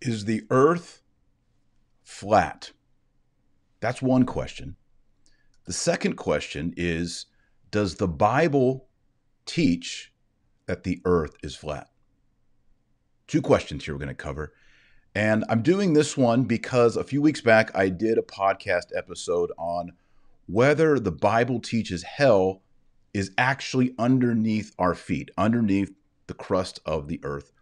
Is the earth flat? That's one question. The second question is Does the Bible teach that the earth is flat? Two questions here we're going to cover. And I'm doing this one because a few weeks back I did a podcast episode on whether the Bible teaches hell is actually underneath our feet, underneath the crust of the earth.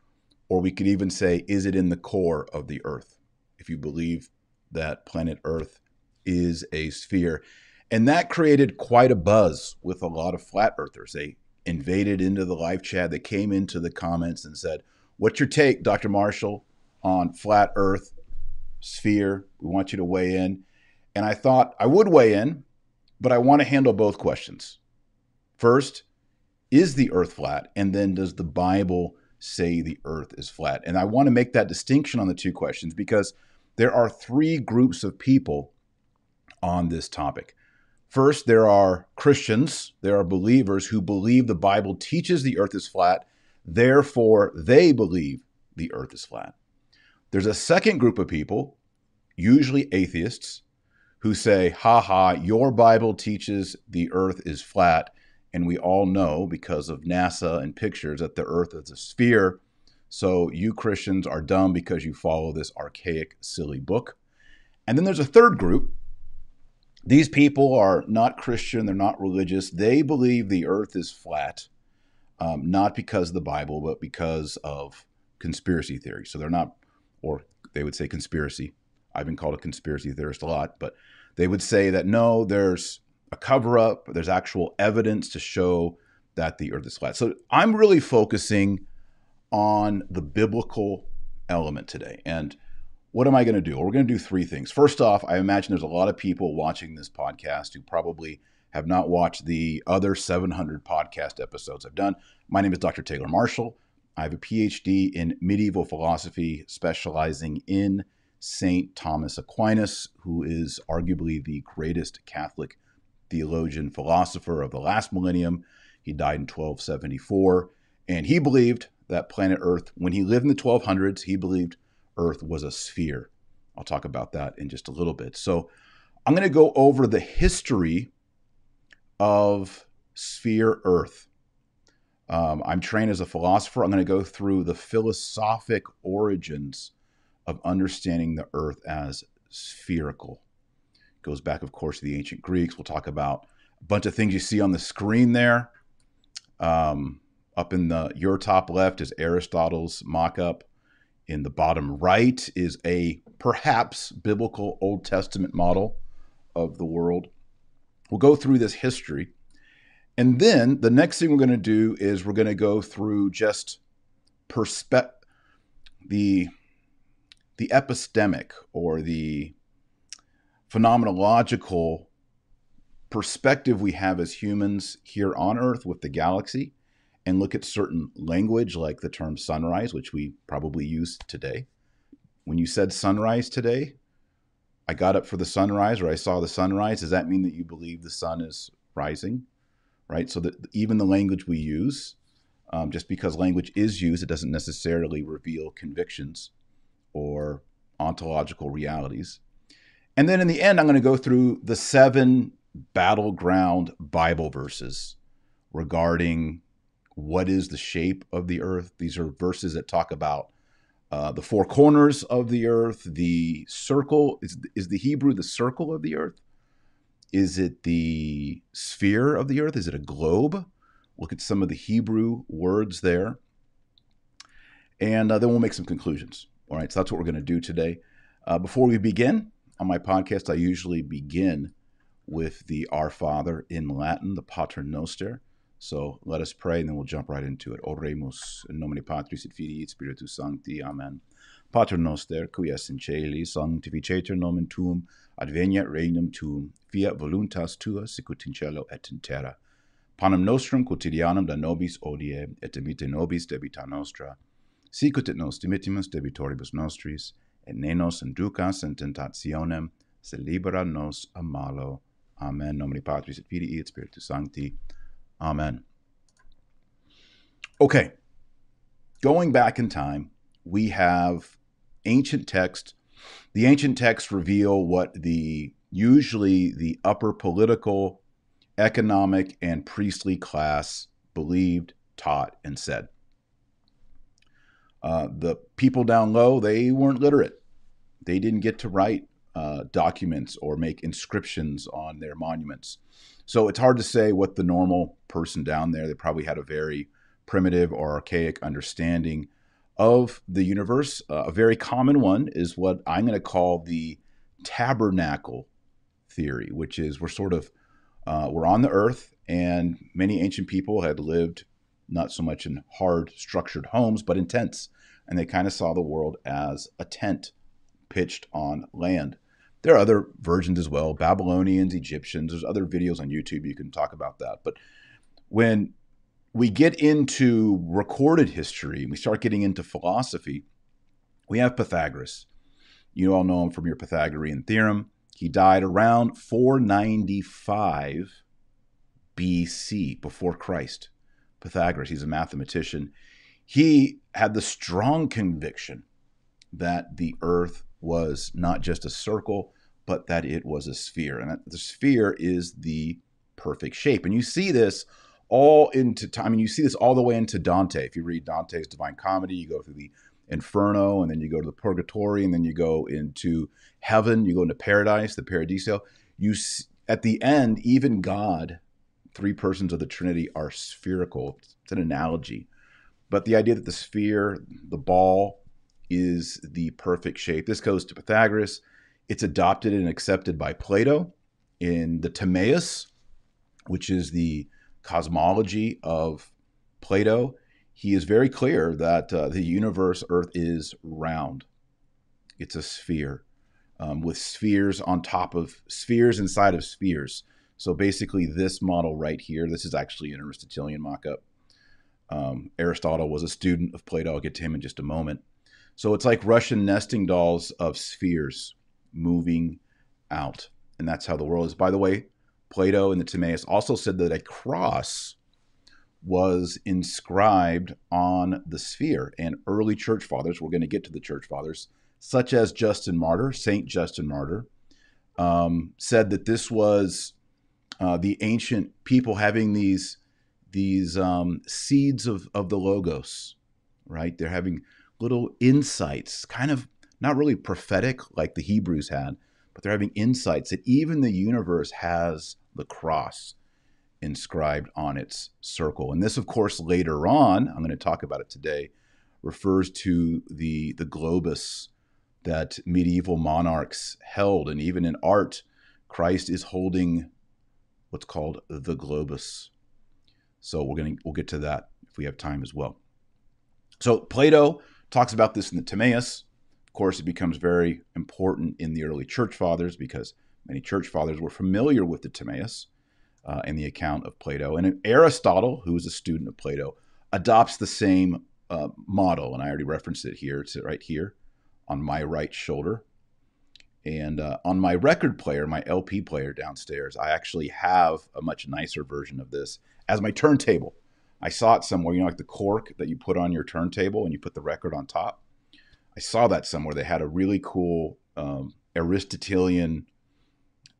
Or we could even say, is it in the core of the earth? If you believe that planet Earth is a sphere. And that created quite a buzz with a lot of flat earthers. They invaded into the live chat. They came into the comments and said, What's your take, Dr. Marshall, on flat earth, sphere? We want you to weigh in. And I thought I would weigh in, but I want to handle both questions. First, is the earth flat? And then does the Bible say the earth is flat? And I want to make that distinction on the two questions because there are three groups of people on this topic. First, there are Christians, there are believers who believe the Bible teaches the earth is flat, therefore, they believe the earth is flat. There's a second group of people, usually atheists, who say, ha ha, your Bible teaches the earth is flat. And we all know because of NASA and pictures that the earth is a sphere so you Christians are dumb because you follow this archaic, silly book. And then there's a third group. These people are not Christian, they're not religious. They believe the earth is flat, um, not because of the Bible, but because of conspiracy theory. So they're not, or they would say conspiracy. I've been called a conspiracy theorist a lot, but they would say that no, there's a cover up, there's actual evidence to show that the earth is flat. So I'm really focusing on the biblical element today. And what am I going to do? Well, we're going to do three things. First off, I imagine there's a lot of people watching this podcast who probably have not watched the other 700 podcast episodes I've done. My name is Dr. Taylor Marshall. I have a PhD in medieval philosophy, specializing in St. Thomas Aquinas, who is arguably the greatest Catholic theologian philosopher of the last millennium. He died in 1274, and he believed that planet Earth, when he lived in the 1200s, he believed Earth was a sphere. I'll talk about that in just a little bit. So I'm going to go over the history of sphere Earth. Um, I'm trained as a philosopher. I'm going to go through the philosophic origins of understanding the Earth as spherical. Goes back, of course, to the ancient Greeks. We'll talk about a bunch of things you see on the screen there. Um, up in the your top left is Aristotle's mock-up. In the bottom right is a perhaps biblical Old Testament model of the world. We'll go through this history. And then the next thing we're going to do is we're going to go through just perspe- the the epistemic or the phenomenological perspective we have as humans here on earth with the galaxy and look at certain language like the term sunrise, which we probably use today. When you said sunrise today, I got up for the sunrise or I saw the sunrise. Does that mean that you believe the sun is rising? Right? So that even the language we use, um, just because language is used, it doesn't necessarily reveal convictions or ontological realities. And then in the end, I'm going to go through the seven battleground Bible verses regarding what is the shape of the earth. These are verses that talk about uh, the four corners of the earth, the circle. Is, is the Hebrew the circle of the earth? Is it the sphere of the earth? Is it a globe? Look at some of the Hebrew words there. And uh, then we'll make some conclusions. All right, so that's what we're going to do today. Uh, before we begin on my podcast, I usually begin with the Our Father in Latin, the Pater Noster. So let us pray and then we'll jump right into it. Oremus in nomine Patris et Filii et Spiritus Sancti. Amen. Pater noster, qui es in celi, sanctificetur nomen tuum, adveniat regnum tuum, fiat voluntas tua, sicut in cielo et in terra. Panem nostrum quotidianum da nobis odie, et emite nobis debita nostra, sicut et nos dimittimus debitoribus nostris, et ne nos inducas in tentationem, se libera nos a malo. Amen. Nomine Patris et Filii et Spiritus Sancti. Amen. Okay. Going back in time, we have ancient text. The ancient texts reveal what the usually the upper political, economic, and priestly class believed, taught, and said. Uh, the people down low, they weren't literate. They didn't get to write uh, documents or make inscriptions on their monuments. So it's hard to say what the normal person down there, they probably had a very primitive or archaic understanding of the universe. Uh, a very common one is what I'm going to call the tabernacle theory, which is we're sort of uh, we're on the earth, and many ancient people had lived not so much in hard structured homes, but in tents, and they kind of saw the world as a tent pitched on land. There are other versions as well, Babylonians, Egyptians. There's other videos on YouTube you can talk about that. But when we get into recorded history, and we start getting into philosophy, we have Pythagoras. You all know him from your Pythagorean theorem. He died around 495 BC, before Christ. Pythagoras, he's a mathematician. He had the strong conviction that the earth was not just a circle, but that it was a sphere. And the sphere is the perfect shape. And you see this all into time. I mean, you see this all the way into Dante. If you read Dante's Divine Comedy, you go through the Inferno, and then you go to the Purgatory, and then you go into heaven, you go into paradise, the Paradiso. You at the end, even God, three persons of the Trinity are spherical. It's an analogy, but the idea that the sphere, the ball, is the perfect shape. This goes to Pythagoras. It's adopted and accepted by Plato in the Timaeus, which is the cosmology of Plato he is very clear that uh, the universe, Earth, is round. It's a sphere um, with spheres on top of spheres inside of spheres. So basically, this model right here, this is actually an Aristotelian mock up. Um, Aristotle was a student of Plato. I'll get to him in just a moment. So it's like Russian nesting dolls of spheres moving out. And that's how the world is. By the way, Plato and the Timaeus also said that a cross was inscribed on the sphere. And early church fathers, we're going to get to the church fathers, such as Justin Martyr, Saint Justin Martyr, um, said that this was uh, the ancient people having these these um, seeds of of the logos, right? They're having little insights, kind of not really prophetic like the Hebrews had, but they're having insights that even the universe has the cross inscribed on its circle. And this, of course, later on, I'm going to talk about it today, refers to the, the globus that medieval monarchs held. And even in art, Christ is holding what's called the globus. So we're going to we'll get to that if we have time as well. So Plato talks about this in the Timaeus. Of course, it becomes very important in the early church fathers because many church fathers were familiar with the Timaeus uh, in the account of Plato. And Aristotle, who was a student of Plato, adopts the same uh, model. And I already referenced it here. It's right here on my right shoulder. And uh, on my record player, my LP player downstairs, I actually have a much nicer version of this as my turntable. I saw it somewhere, you know, like the cork that you put on your turntable and you put the record on top. I saw that somewhere. They had a really cool um, Aristotelian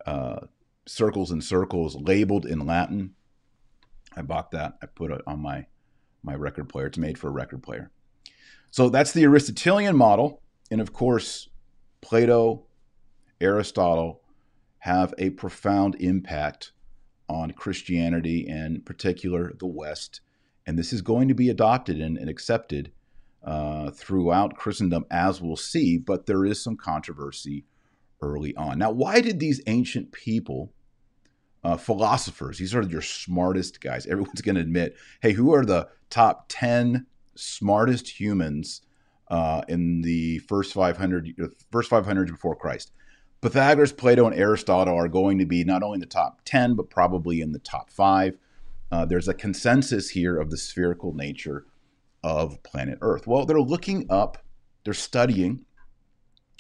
uh, circles and circles labeled in Latin. I bought that. I put it on my my record player. It's made for a record player. So that's the Aristotelian model, and of course, Plato, Aristotle have a profound impact on Christianity and in particular the West. And this is going to be adopted and, and accepted uh, throughout Christendom, as we'll see. But there is some controversy early on. Now, why did these ancient people uh, philosophers. These are your smartest guys. Everyone's going to admit, hey, who are the top 10 smartest humans uh, in the first 500 uh, first 500 before Christ? Pythagoras, Plato, and Aristotle are going to be not only in the top 10, but probably in the top five. Uh, there's a consensus here of the spherical nature of planet Earth. Well, they're looking up, they're studying.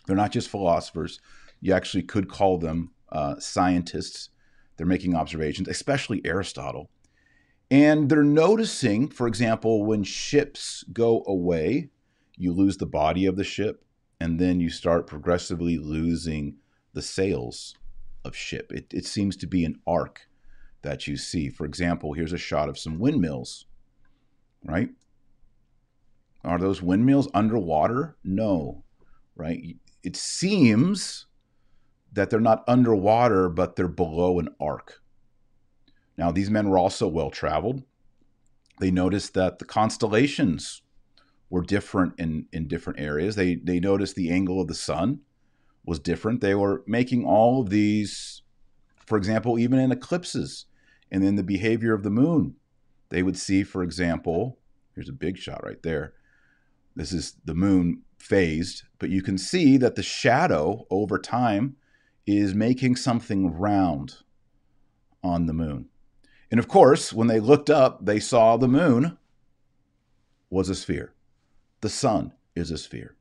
They're not just philosophers. You actually could call them uh, scientists they're making observations, especially Aristotle. And they're noticing, for example, when ships go away, you lose the body of the ship. and then you start progressively losing the sails of ship. It, it seems to be an arc that you see. For example, here's a shot of some windmills, right? Are those windmills underwater? No, right? It seems that they're not underwater, but they're below an arc. Now, these men were also well traveled. They noticed that the constellations were different in, in different areas. They, they noticed the angle of the sun was different. They were making all of these, for example, even in eclipses and then the behavior of the moon. They would see, for example, here's a big shot right there. This is the moon phased, but you can see that the shadow over time is making something round on the moon. And of course, when they looked up, they saw the moon was a sphere. The sun is a sphere.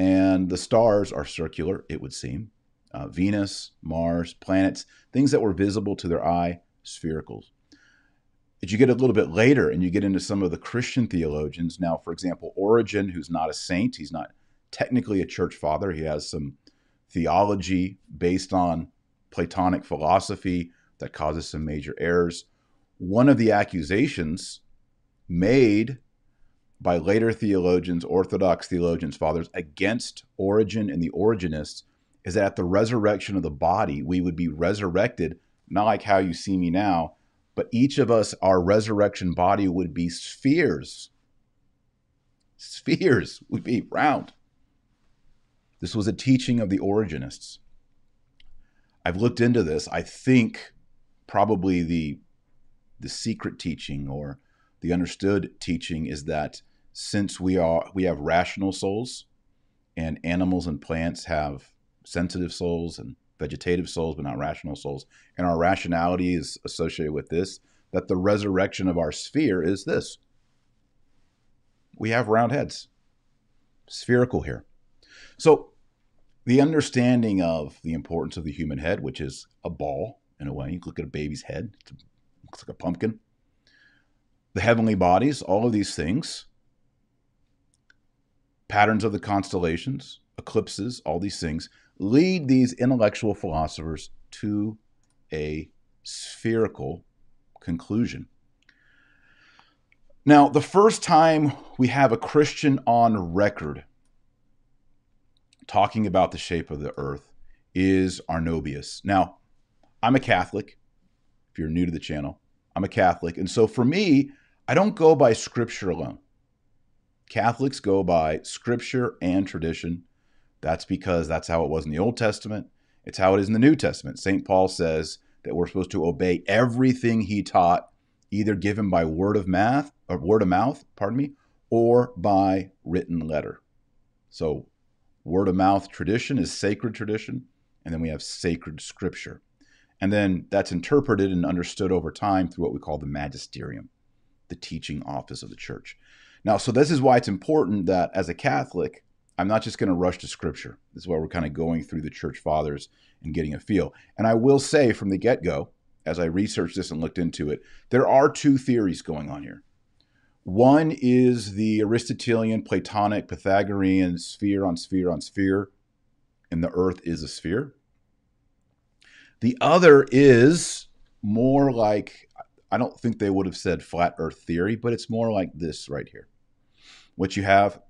And the stars are circular, it would seem. Uh, Venus, Mars, planets, things that were visible to their eye, sphericals. As you get a little bit later and you get into some of the Christian theologians, now, for example, Origen, who's not a saint, he's not technically a church father, he has some theology based on Platonic philosophy that causes some major errors. One of the accusations made by later theologians, Orthodox theologians, fathers, against Origen and the Origenists is that at the resurrection of the body, we would be resurrected, not like how you see me now, but each of us, our resurrection body would be spheres. Spheres would be round. This was a teaching of the Origenists. I've looked into this. I think probably the the secret teaching or the understood teaching is that since we are we have rational souls and animals and plants have sensitive souls and vegetative souls but not rational souls. And our rationality is associated with this that the resurrection of our sphere is this. We have round heads spherical here. So the understanding of the importance of the human head which is a ball in a way. You look at a baby's head it looks like a pumpkin. The heavenly bodies all of these things patterns of the constellations, eclipses, all these things lead these intellectual philosophers to a spherical conclusion. Now, the first time we have a Christian on record talking about the shape of the earth is Arnobius. Now, I'm a Catholic. If you're new to the channel, I'm a Catholic. And so for me, I don't go by scripture alone. Catholics go by scripture and tradition. That's because that's how it was in the Old Testament. It's how it is in the New Testament. St. Paul says that we're supposed to obey everything he taught, either given by word of math or word of mouth, pardon me, or by written letter. So word of mouth tradition is sacred tradition, and then we have sacred scripture. And then that's interpreted and understood over time through what we call the magisterium, the teaching office of the church. Now, so this is why it's important that as a Catholic, I'm not just going to rush to scripture. This is why we're kind of going through the church fathers and getting a feel. And I will say from the get go, as I researched this and looked into it, there are two theories going on here. One is the Aristotelian, Platonic, Pythagorean sphere on sphere on sphere, and the earth is a sphere. The other is more like I don't think they would have said flat earth theory, but it's more like this right here. What you have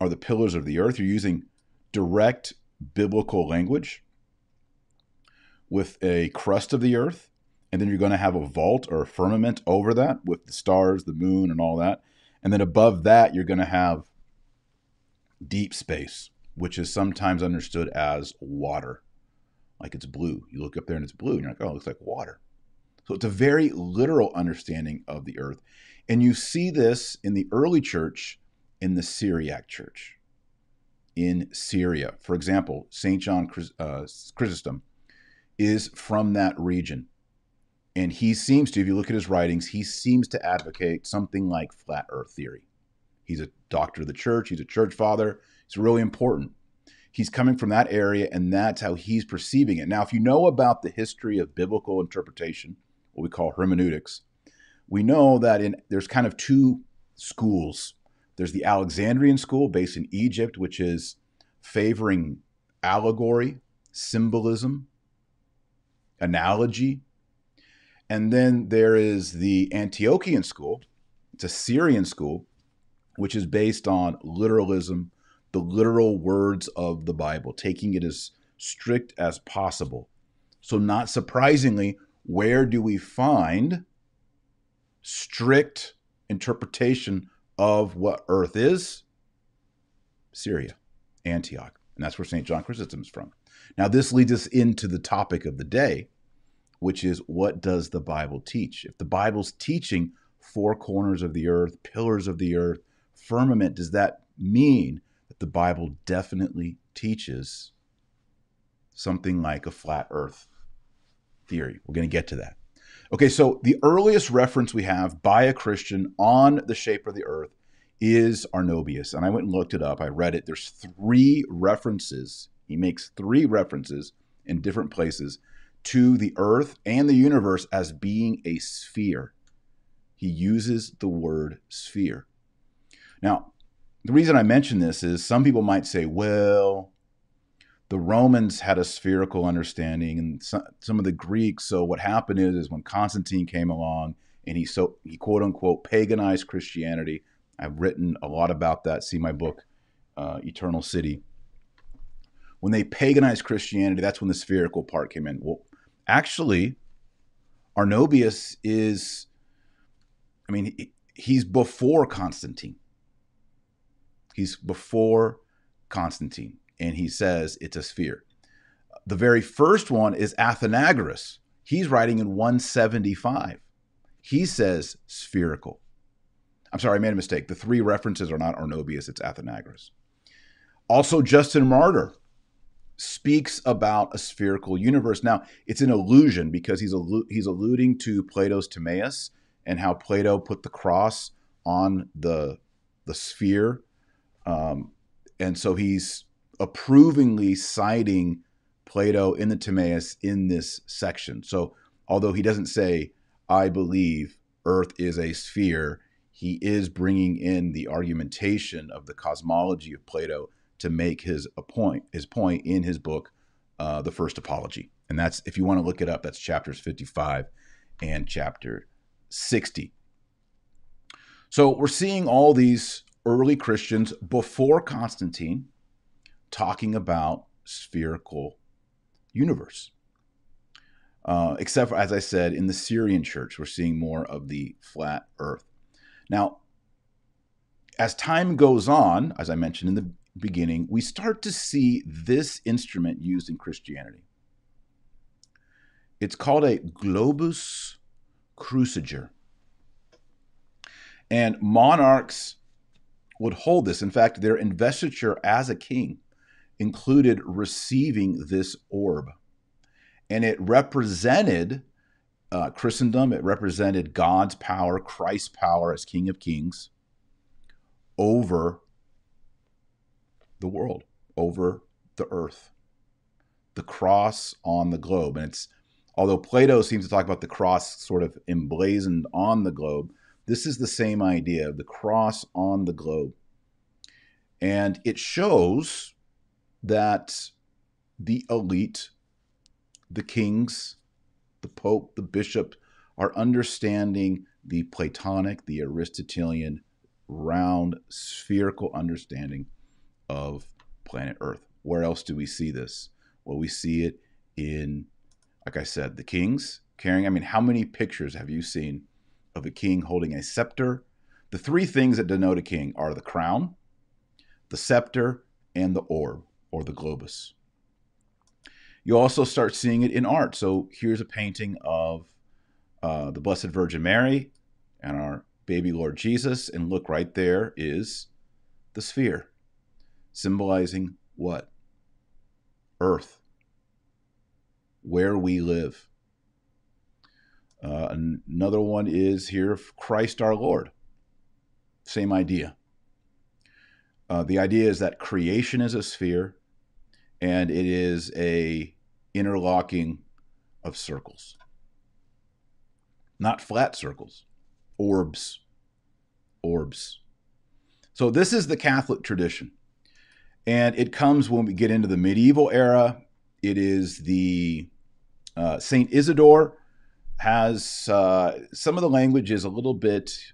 are the pillars of the earth. You're using direct biblical language with a crust of the earth, and then you're going to have a vault or a firmament over that with the stars, the moon, and all that. And then above that, you're going to have deep space, which is sometimes understood as water, like it's blue. You look up there and it's blue, and you're like, oh, it looks like water. So it's a very literal understanding of the earth. And you see this in the early church in the Syriac church in Syria. For example, St. John uh, Chrysostom is from that region. And he seems to, if you look at his writings, he seems to advocate something like flat earth theory. He's a doctor of the church, he's a church father. It's really important. He's coming from that area, and that's how he's perceiving it. Now, if you know about the history of biblical interpretation, what we call hermeneutics, we know that in there's kind of two schools. There's the Alexandrian school based in Egypt, which is favoring allegory, symbolism, analogy. And then there is the Antiochian school, it's a Syrian school, which is based on literalism, the literal words of the Bible, taking it as strict as possible. So, not surprisingly, where do we find strict interpretation of what earth is? Syria, Antioch. And that's where St. John Chrysostom is from. Now, this leads us into the topic of the day, which is what does the Bible teach? If the Bible's teaching four corners of the earth, pillars of the earth, firmament, does that mean that the Bible definitely teaches something like a flat earth theory? We're going to get to that. Okay, so the earliest reference we have by a Christian on the shape of the earth is Arnobius. And I went and looked it up. I read it. There's three references. He makes three references in different places to the earth and the universe as being a sphere. He uses the word sphere. Now, the reason I mention this is some people might say, well, the Romans had a spherical understanding and some of the Greeks. So what happened is, is when Constantine came along and he so he quote unquote paganized Christianity. I've written a lot about that. See my book, uh, Eternal City. When they paganized Christianity, that's when the spherical part came in. Well, actually, Arnobius is, I mean, he's before Constantine. He's before Constantine, and he says it's a sphere. The very first one is Athenagoras. He's writing in 175. He says spherical. I'm sorry, I made a mistake. The three references are not Arnobius, it's Athenagoras. Also, Justin Martyr speaks about a spherical universe. Now, it's an illusion because he's allu- he's alluding to Plato's Timaeus and how Plato put the cross on the the sphere, um, and so he's approvingly citing Plato in the Timaeus in this section. So, although he doesn't say, "I believe Earth is a sphere," he is bringing in the argumentation of the cosmology of Plato to make his point his point in his book, uh, the First Apology, and that's if you want to look it up, that's chapters fifty-five and chapter sixty. So we're seeing all these early Christians before Constantine talking about spherical universe. Uh, except for, as I said, in the Syrian church, we're seeing more of the flat earth. Now, as time goes on, as I mentioned in the beginning, we start to see this instrument used in Christianity. It's called a globus cruciger. And monarchs would hold this. In fact, their investiture as a king included receiving this orb. And it represented uh, Christendom, it represented God's power, Christ's power as King of Kings over the world, over the earth. The cross on the globe. And it's, although Plato seems to talk about the cross sort of emblazoned on the globe, this is the same idea of the cross on the globe. And it shows that the elite, the kings, the Pope, the bishop, are understanding the Platonic, the Aristotelian, round, spherical understanding of planet Earth. Where else do we see this? Well, we see it in, like I said, the kings carrying. I mean, how many pictures have you seen of a king holding a scepter? The three things that denote a king are the crown, the scepter, and the orb or the globus. You also start seeing it in art. So here's a painting of uh, the Blessed Virgin Mary and our baby Lord Jesus. And look, right there is the sphere, symbolizing what? Earth, where we live. Uh, another one is here Christ our Lord. Same idea. Uh, the idea is that creation is a sphere, and it is a interlocking of circles. Not flat circles orbs orbs. So this is the catholic tradition. And it comes when we get into the medieval era. It is the uh, Saint Isidore has uh, some of the language is a little bit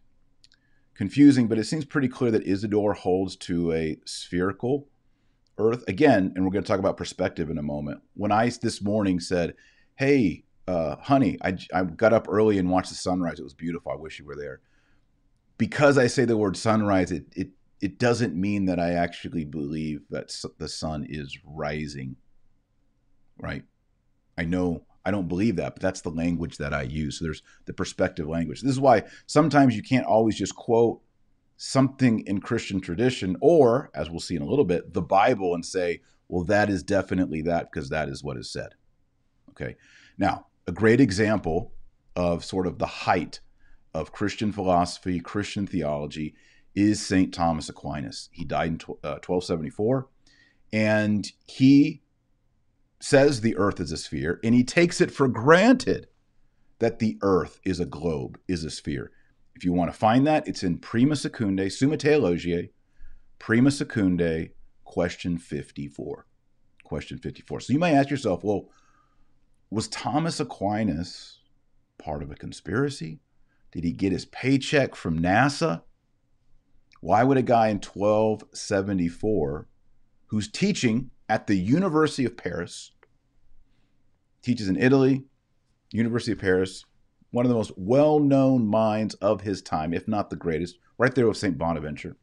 confusing, but it seems pretty clear that Isidore holds to a spherical Earth. Again, and we're going to talk about perspective in a moment. When I this morning said, "Hey, uh, honey, I, I got up early and watched the sunrise. It was beautiful. I wish you were there." Because I say the word sunrise, it it it doesn't mean that I actually believe that the sun is rising. Right? I know I don't believe that, but that's the language that I use. So there's the perspective language. This is why sometimes you can't always just quote something in Christian tradition or, as we'll see in a little bit, the Bible and say, well, that is definitely that because that is what is said. Okay. Now, a great example of sort of the height of Christian philosophy, Christian theology is St. Thomas Aquinas. He died in 1274 uh, and he says the earth is a sphere and he takes it for granted that the earth is a globe, is a sphere. If you want to find that, it's in Prima Secundae, Summa Theologiae, Prima Secundae, question 54. Question 54. So you may ask yourself, well, was Thomas Aquinas part of a conspiracy? Did he get his paycheck from NASA? Why would a guy in 1274 who's teaching at the University of Paris, teaches in Italy, University of Paris, one of the most well known minds of his time, if not the greatest, right there with St. Bonaventure.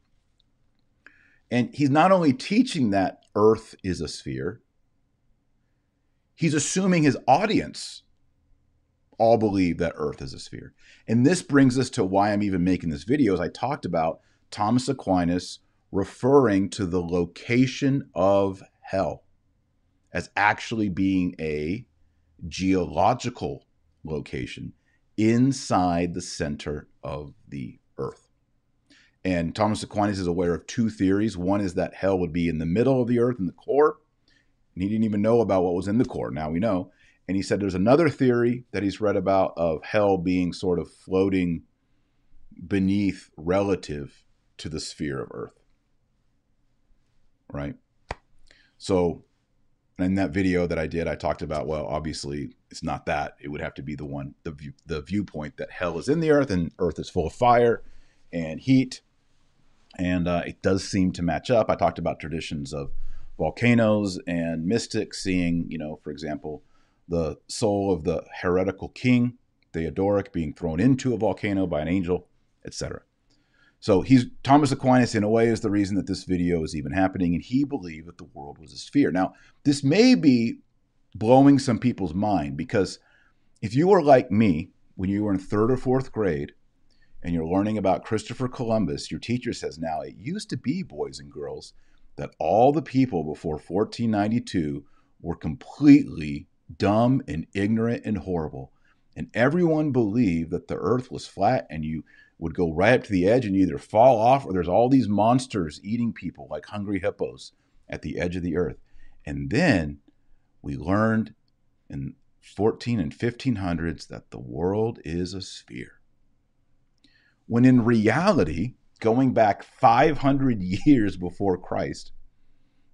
And he's not only teaching that Earth is a sphere, he's assuming his audience all believe that Earth is a sphere. And this brings us to why I'm even making this video, as I talked about Thomas Aquinas referring to the location of hell as actually being a geological location inside the center of the earth. And Thomas Aquinas is aware of two theories. One is that hell would be in the middle of the earth, in the core. And he didn't even know about what was in the core. Now we know. And he said there's another theory that he's read about of hell being sort of floating beneath relative to the sphere of earth. Right? So in that video that I did, I talked about, well, obviously it's not that. It would have to be the one, the view, the viewpoint that hell is in the earth and earth is full of fire and heat. And uh, it does seem to match up. I talked about traditions of volcanoes and mystics seeing, you know, for example, the soul of the heretical king, Theodoric, being thrown into a volcano by an angel, etc. So he's Thomas Aquinas in a way is the reason that this video is even happening, and he believed that the world was a sphere. Now, this may be blowing some people's mind because if you were like me when you were in third or fourth grade and you're learning about Christopher Columbus, your teacher says now it used to be, boys and girls, that all the people before 1492 were completely dumb and ignorant and horrible. And everyone believed that the earth was flat and you would go right up to the edge and either fall off or there's all these monsters eating people like hungry hippos at the edge of the earth. And then we learned in 14 and 1500s that the world is a sphere. When in reality, going back 500 years before Christ,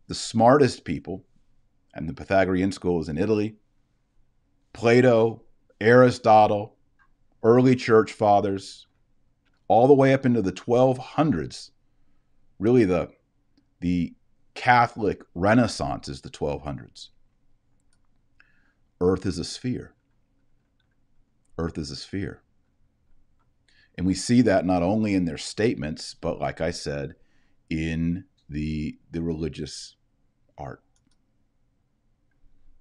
the smartest people, and the Pythagorean school is in Italy, Plato, Aristotle, early church fathers, all the way up into the 1200s. Really, the, the Catholic Renaissance is the 1200s. Earth is a sphere. Earth is a sphere. And we see that not only in their statements, but like I said, in the, the religious art.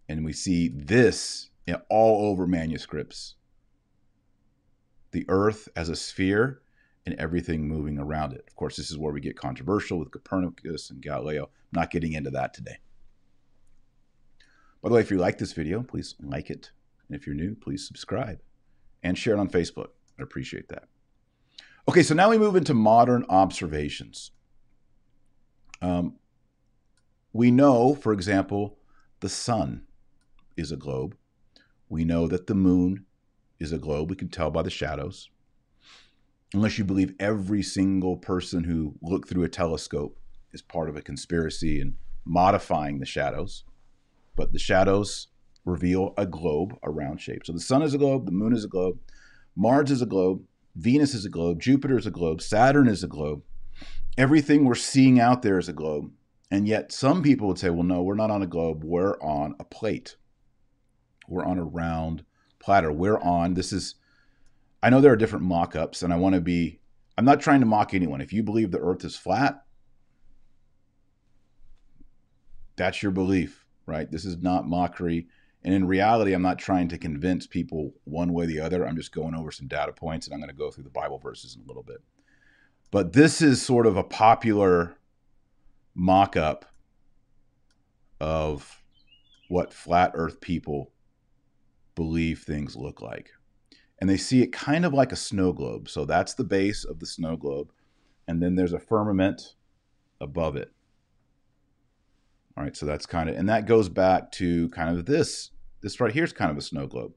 And we see this all over manuscripts. The earth as a sphere and everything moving around it. Of course, this is where we get controversial with Copernicus and Galileo. I'm not getting into that today. By the way, if you like this video, please like it. And if you're new, please subscribe and share it on Facebook. I appreciate that. Okay, so now we move into modern observations. Um, we know, for example, the sun is a globe. We know that the moon is a globe. We can tell by the shadows unless you believe every single person who looked through a telescope is part of a conspiracy and modifying the shadows. But the shadows reveal a globe, a round shape. So the sun is a globe, the moon is a globe, Mars is a globe, Venus is a globe, Jupiter is a globe, Saturn is a globe. Everything we're seeing out there is a globe. And yet some people would say, well, no, we're not on a globe, we're on a plate. We're on a round platter. We're on, this is, I know there are different mock ups, and I want to be, I'm not trying to mock anyone. If you believe the earth is flat, that's your belief, right? This is not mockery. And in reality, I'm not trying to convince people one way or the other. I'm just going over some data points and I'm going to go through the Bible verses in a little bit. But this is sort of a popular mock up of what flat earth people believe things look like. And they see it kind of like a snow globe. So that's the base of the snow globe. And then there's a firmament above it. All right, so that's kind of, and that goes back to kind of this. This right here is kind of a snow globe,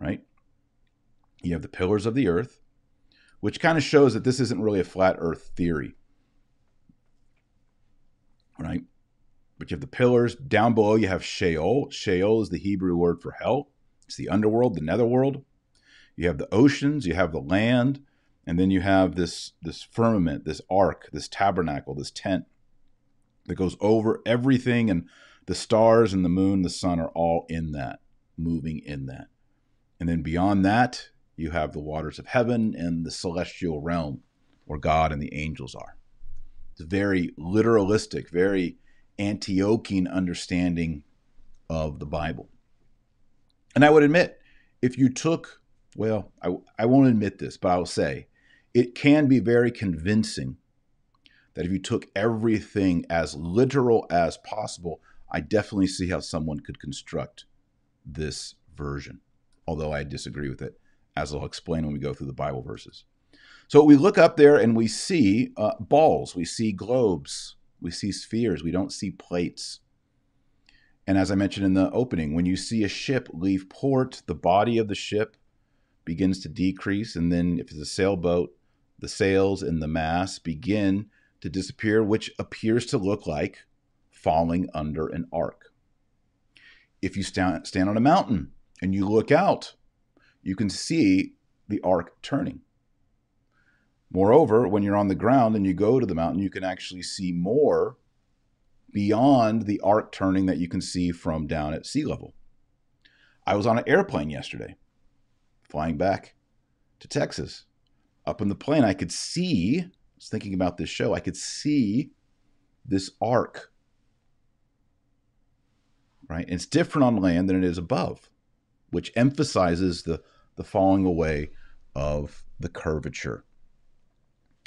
right? You have the pillars of the earth, which kind of shows that this isn't really a flat earth theory, right? But you have the pillars. Down below, you have Sheol. Sheol is the Hebrew word for hell. It's the underworld, the netherworld. You have the oceans, you have the land, and then you have this, this firmament, this ark, this tabernacle, this tent that goes over everything. And the stars and the moon, the sun are all in that, moving in that. And then beyond that, you have the waters of heaven and the celestial realm where God and the angels are. It's a very literalistic, very Antiochian understanding of the Bible. And I would admit, if you took, well, I, I won't admit this, but I will say it can be very convincing that if you took everything as literal as possible, I definitely see how someone could construct this version, although I disagree with it, as I'll explain when we go through the Bible verses. So we look up there and we see uh, balls, we see globes, we see spheres, we don't see plates. And as I mentioned in the opening, when you see a ship leave port, the body of the ship begins to decrease. And then, if it's a sailboat, the sails and the mast begin to disappear, which appears to look like falling under an arc. If you stand, stand on a mountain and you look out, you can see the arc turning. Moreover, when you're on the ground and you go to the mountain, you can actually see more beyond the arc turning that you can see from down at sea level. I was on an airplane yesterday, flying back to Texas. Up in the plane, I could see, I was thinking about this show, I could see this arc. Right? And it's different on land than it is above, which emphasizes the, the falling away of the curvature.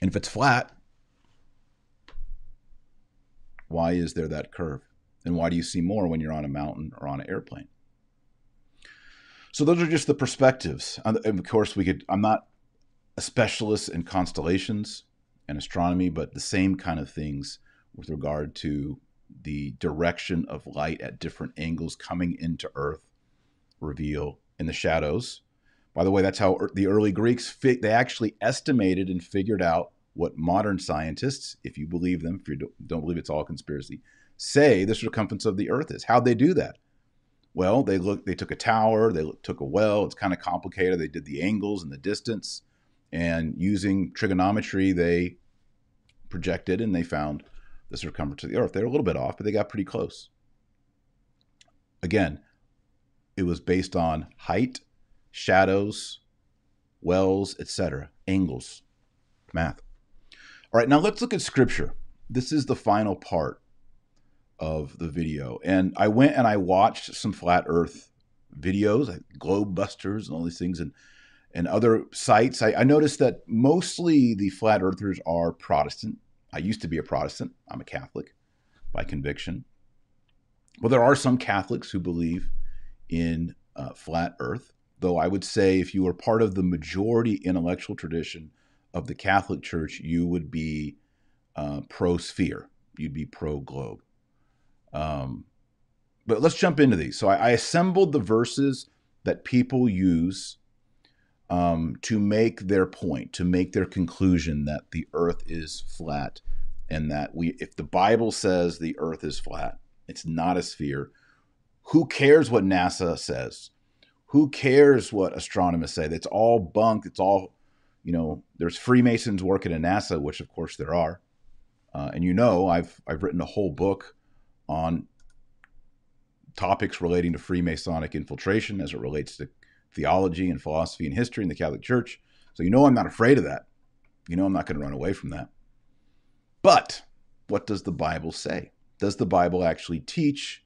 And if it's flat, why is there that curve? And why do you see more when you're on a mountain or on an airplane? So those are just the perspectives. And of course, we could. I'm not a specialist in constellations and astronomy, but the same kind of things with regard to the direction of light at different angles coming into Earth reveal in the shadows by the way, that's how the early Greeks they actually estimated and figured out what modern scientists, if you believe them, if you don't believe it's all conspiracy, say the circumference of the Earth is. How'd they do that? Well, they looked. They took a tower. They took a well. It's kind of complicated. They did the angles and the distance, and using trigonometry, they projected and they found the circumference of the Earth. They're a little bit off, but they got pretty close. Again, it was based on height shadows, wells, etc., angles, math. All right, now let's look at scripture. This is the final part of the video. And I went and I watched some flat earth videos, like Globe Busters and all these things, and and other sites. I, I noticed that mostly the flat earthers are Protestant. I used to be a Protestant. I'm a Catholic by conviction. Well, there are some Catholics who believe in uh, flat earth though I would say if you were part of the majority intellectual tradition of the Catholic Church, you would be uh, pro sphere, you'd be pro globe. Um, but let's jump into these. So I, I, assembled the verses that people use um, to make their point, to make their conclusion that the earth is flat and that we if the Bible says the earth is flat, it's not a sphere, who cares what NASA says? Who cares what astronomers say? It's all bunk. It's all, you know, there's Freemasons working at NASA, which of course there are. Uh, and you know, I've I've written a whole book on topics relating to Freemasonic infiltration as it relates to theology and philosophy and history in the Catholic Church. So you know I'm not afraid of that. You know I'm not going to run away from that. But what does the Bible say? Does the Bible actually teach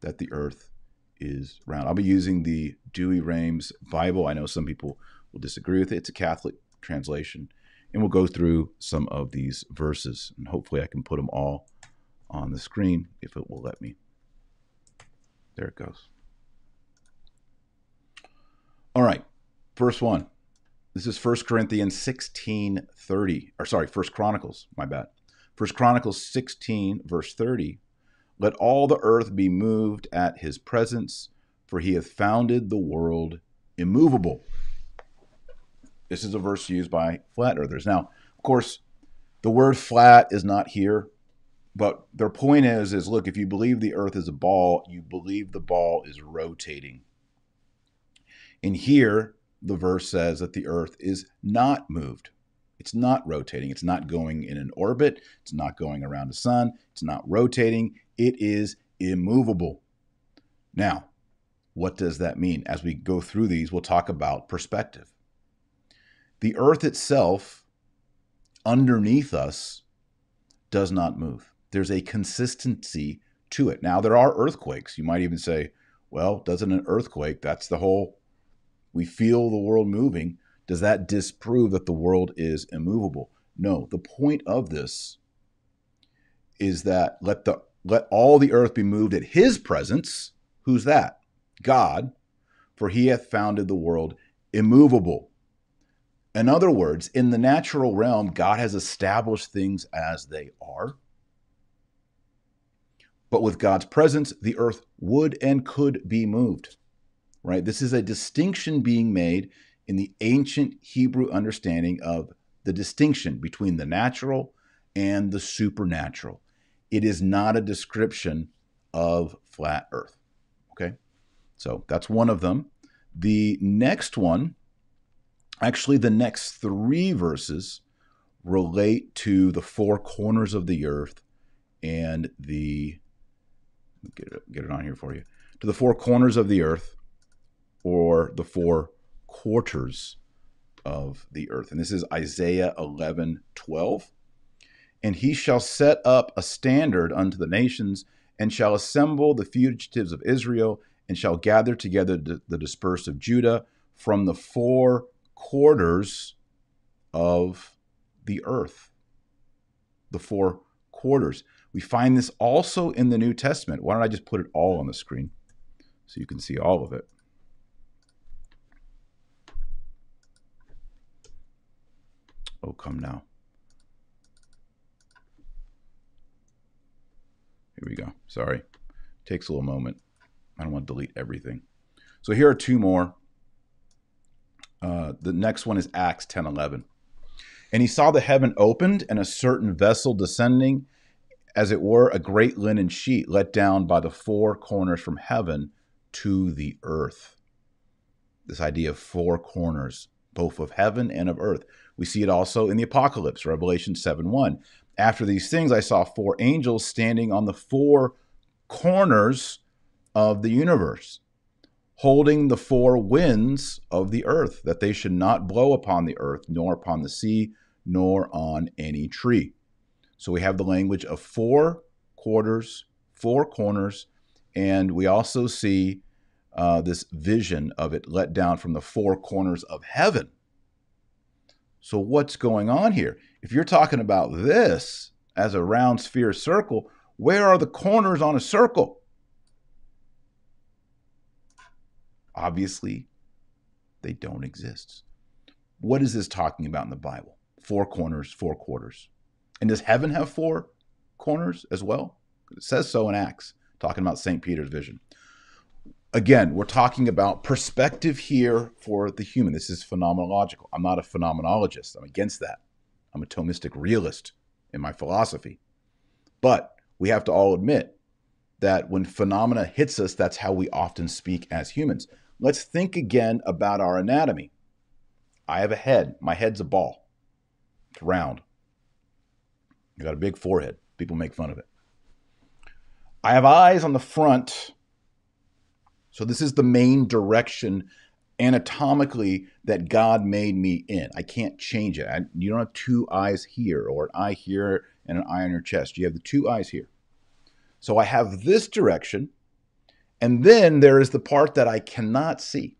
that the earth is round? I'll be using the Douay-Rheims Bible. I know some people will disagree with it. It's a Catholic translation. And we'll go through some of these verses. And hopefully I can put them all on the screen if it will let me. There it goes. All right, first one. This is 1 Corinthians 16 30, or sorry, 1 Chronicles, my bad. 1 Chronicles 16, verse 30. Let all the earth be moved at his presence, for he hath founded the world immovable. This is a verse used by flat earthers. Now, of course, the word flat is not here, but their point is is look, if you believe the earth is a ball, you believe the ball is rotating. And here, the verse says that the earth is not moved. It's not rotating. It's not going in an orbit. It's not going around the sun. It's not rotating. It is immovable. Now, what does that mean? As we go through these, we'll talk about perspective. The earth itself, underneath us, does not move. There's a consistency to it. Now, there are earthquakes. You might even say, well, doesn't an earthquake, that's the whole we feel the world moving, does that disprove that the world is immovable? No. The point of this is that let the let all the earth be moved at his presence. Who's that? God, for he hath founded the world immovable. In other words, in the natural realm, God has established things as they are. But with God's presence, the earth would and could be moved right? This is a distinction being made in the ancient Hebrew understanding of the distinction between the natural and the supernatural. It is not a description of flat earth. Okay? So that's one of them. The next one, actually, the next three verses relate to the four corners of the earth and the get it, get it on here for you to the four corners of the earth or the four quarters of the earth. And this is Isaiah 11 12. And he shall set up a standard unto the nations, and shall assemble the fugitives of Israel, and shall gather together the dispersed of Judah from the four quarters of the earth. The four quarters. We find this also in the New Testament. Why don't I just put it all on the screen so you can see all of it? Oh, come now. Here we go. Sorry. Takes a little moment. I don't want to delete everything. So here are two more. Uh, the next one is Acts 10 11. And he saw the heaven opened and a certain vessel descending, as it were a great linen sheet let down by the four corners from heaven to the earth. This idea of four corners, both of heaven and of earth. We see it also in the Apocalypse, Revelation 7 1. After these things, I saw four angels standing on the four corners of the universe, holding the four winds of the earth, that they should not blow upon the earth, nor upon the sea, nor on any tree. So we have the language of four quarters, four corners, and we also see uh, this vision of it let down from the four corners of heaven so, what's going on here? If you're talking about this as a round sphere circle, where are the corners on a circle? Obviously, they don't exist. What is this talking about in the Bible? Four corners, four quarters. And does heaven have four corners as well? It says so in Acts, talking about St. Peter's vision again, we're talking about perspective here for the human. This is phenomenological. I'm not a phenomenologist. I'm against that. I'm a Thomistic realist in my philosophy. But we have to all admit that when phenomena hits us, that's how we often speak as humans. Let's think again about our anatomy. I have a head. My head's a ball. It's round. I got a big forehead. People make fun of it. I have eyes on the front. So this is the main direction anatomically that God made me in. I can't change it. I, you don't have two eyes here or an eye here and an eye on your chest. You have the two eyes here. So I have this direction. And then there is the part that I cannot see.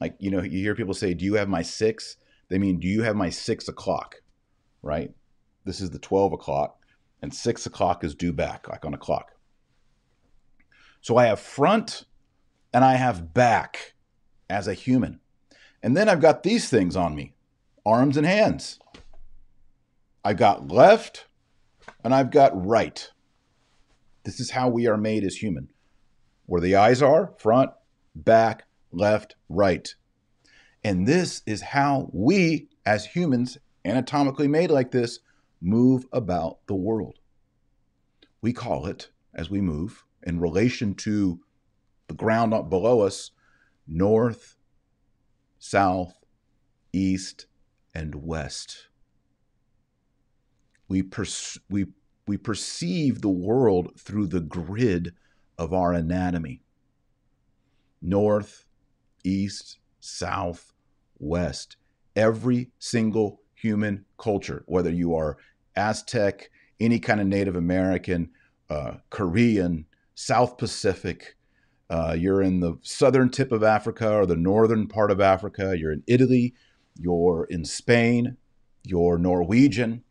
Like, you know, you hear people say, Do you have my six? They mean, Do you have my six o'clock? Right? This is the 12 o'clock, and six o'clock is due back, like on a clock. So I have front and I have back as a human. And then I've got these things on me arms and hands. I've got left and I've got right. This is how we are made as human. Where the eyes are, front, back, left, right. And this is how we, as humans, anatomically made like this, move about the world. We call it, as we move, in relation to the ground up below us, north, south, east, and west. We, pers- we, we perceive the world through the grid of our anatomy north, east, south, west. Every single human culture, whether you are Aztec, any kind of Native American, uh, Korean, South Pacific, uh, you're in the southern tip of Africa or the northern part of Africa. You're in Italy. You're in Spain. You're Norwegian.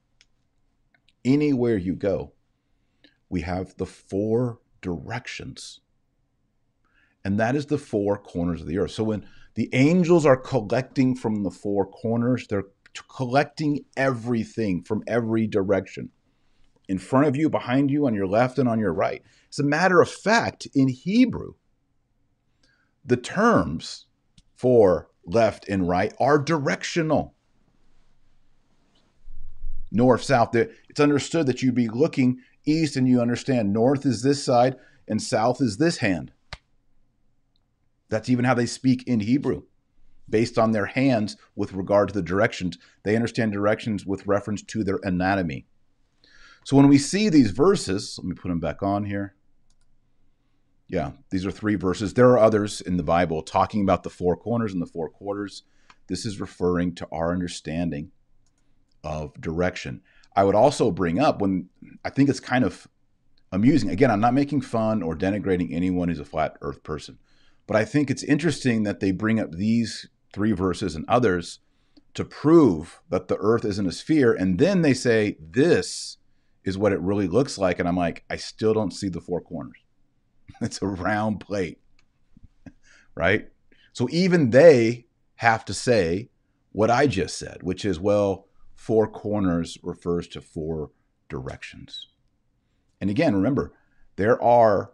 Anywhere you go, we have the four directions. And that is the four corners of the earth. So when the angels are collecting from the four corners, they're collecting everything from every direction in front of you, behind you, on your left, and on your right. As a matter of fact, in Hebrew, the terms for left and right are directional. North, south, it's understood that you'd be looking east and you understand north is this side and south is this hand. That's even how they speak in Hebrew, based on their hands with regard to the directions. They understand directions with reference to their anatomy. So when we see these verses, let me put them back on here. Yeah, these are three verses. There are others in the Bible talking about the four corners and the four quarters. This is referring to our understanding of direction. I would also bring up when I think it's kind of amusing. Again, I'm not making fun or denigrating anyone who's a flat earth person, but I think it's interesting that they bring up these three verses and others to prove that the earth isn't a sphere. And then they say, this is what it really looks like. And I'm like, I still don't see the four corners. It's a round plate, right? So even they have to say what I just said, which is, well, four corners refers to four directions. And again, remember, there are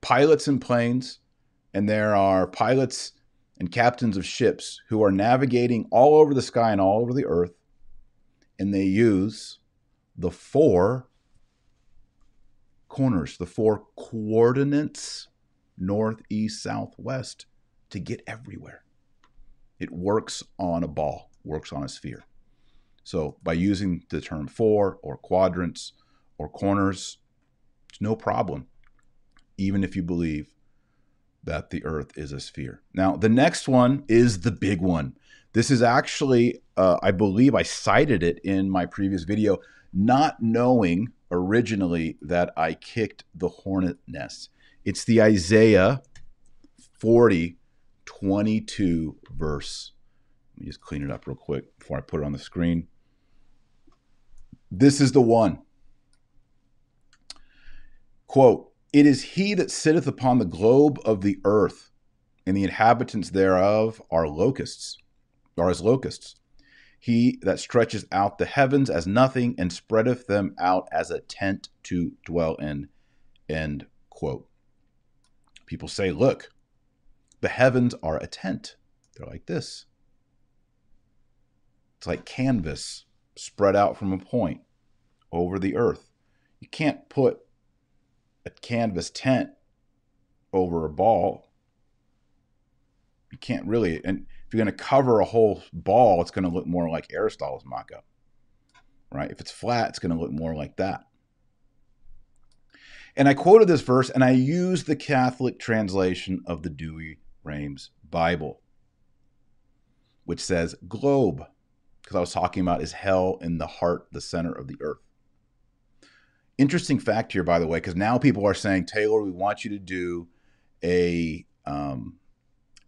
pilots in planes and there are pilots and captains of ships who are navigating all over the sky and all over the earth, and they use the four corners, the four coordinates north, east, south, west to get everywhere. It works on a ball, works on a sphere. So by using the term four or quadrants or corners, it's no problem, even if you believe that the earth is a sphere. Now, the next one is the big one. This is actually, uh, I believe I cited it in my previous video, not knowing originally that I kicked the hornet nest. It's the Isaiah 40, 22 verse. Let me just clean it up real quick before I put it on the screen. This is the one. Quote, It is he that sitteth upon the globe of the earth, and the inhabitants thereof are locusts, are as locusts. He that stretches out the heavens as nothing and spreadeth them out as a tent to dwell in. End quote. People say, look, the heavens are a tent. They're like this. It's like canvas spread out from a point over the earth. You can't put a canvas tent over a ball. You can't really, and if you're going to cover a whole ball, it's going to look more like Aristotle's mock up, right? If it's flat, it's going to look more like that. And I quoted this verse and I used the Catholic translation of the Douay-Rheims Bible, which says globe, because I was talking about is hell in the heart, the center of the earth. Interesting fact here, by the way, because now people are saying, Taylor, we want you to do a um,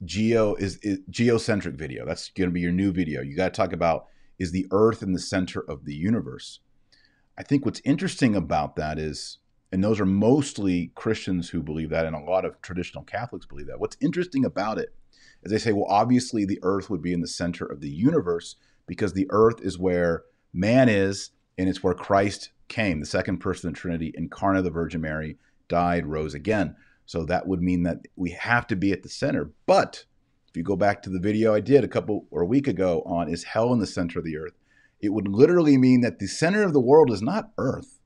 geo is, is geocentric video. That's going to be your new video. You got to talk about is the Earth in the center of the universe. I think what's interesting about that is, and those are mostly Christians who believe that, and a lot of traditional Catholics believe that. What's interesting about it is they say, well, obviously the Earth would be in the center of the universe because the Earth is where man is, and it's where Christ came, the second person of the Trinity, incarnate the Virgin Mary, died, rose again. So that would mean that we have to be at the center. But if you go back to the video I did a couple or a week ago on is hell in the center of the earth, it would literally mean that the center of the world is not earth.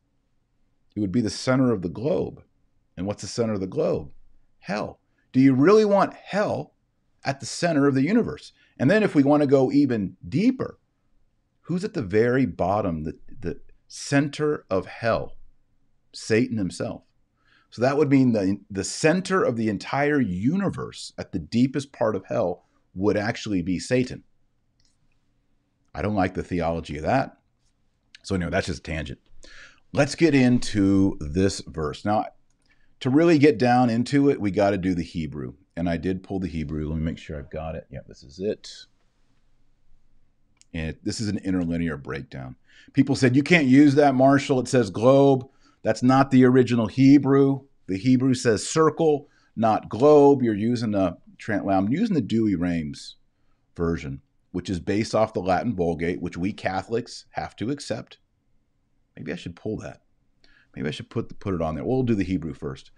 It would be the center of the globe. And what's the center of the globe? Hell. Do you really want hell at the center of the universe? And then if we want to go even deeper, who's at the very bottom, the, the center of hell? Satan himself. So that would mean the, the center of the entire universe at the deepest part of hell would actually be Satan. I don't like the theology of that. So, anyway, that's just a tangent. Let's get into this verse. Now, to really get down into it, we got to do the Hebrew. And I did pull the Hebrew. Let me make sure I've got it. Yep, this is it. And this is an interlinear breakdown. People said, You can't use that, Marshall. It says globe. That's not the original Hebrew. The Hebrew says circle, not globe. You're using the well, I'm using the Douay-Rheims version, which is based off the Latin Vulgate, which we Catholics have to accept. Maybe I should pull that. Maybe I should put put it on there. We'll do the Hebrew first,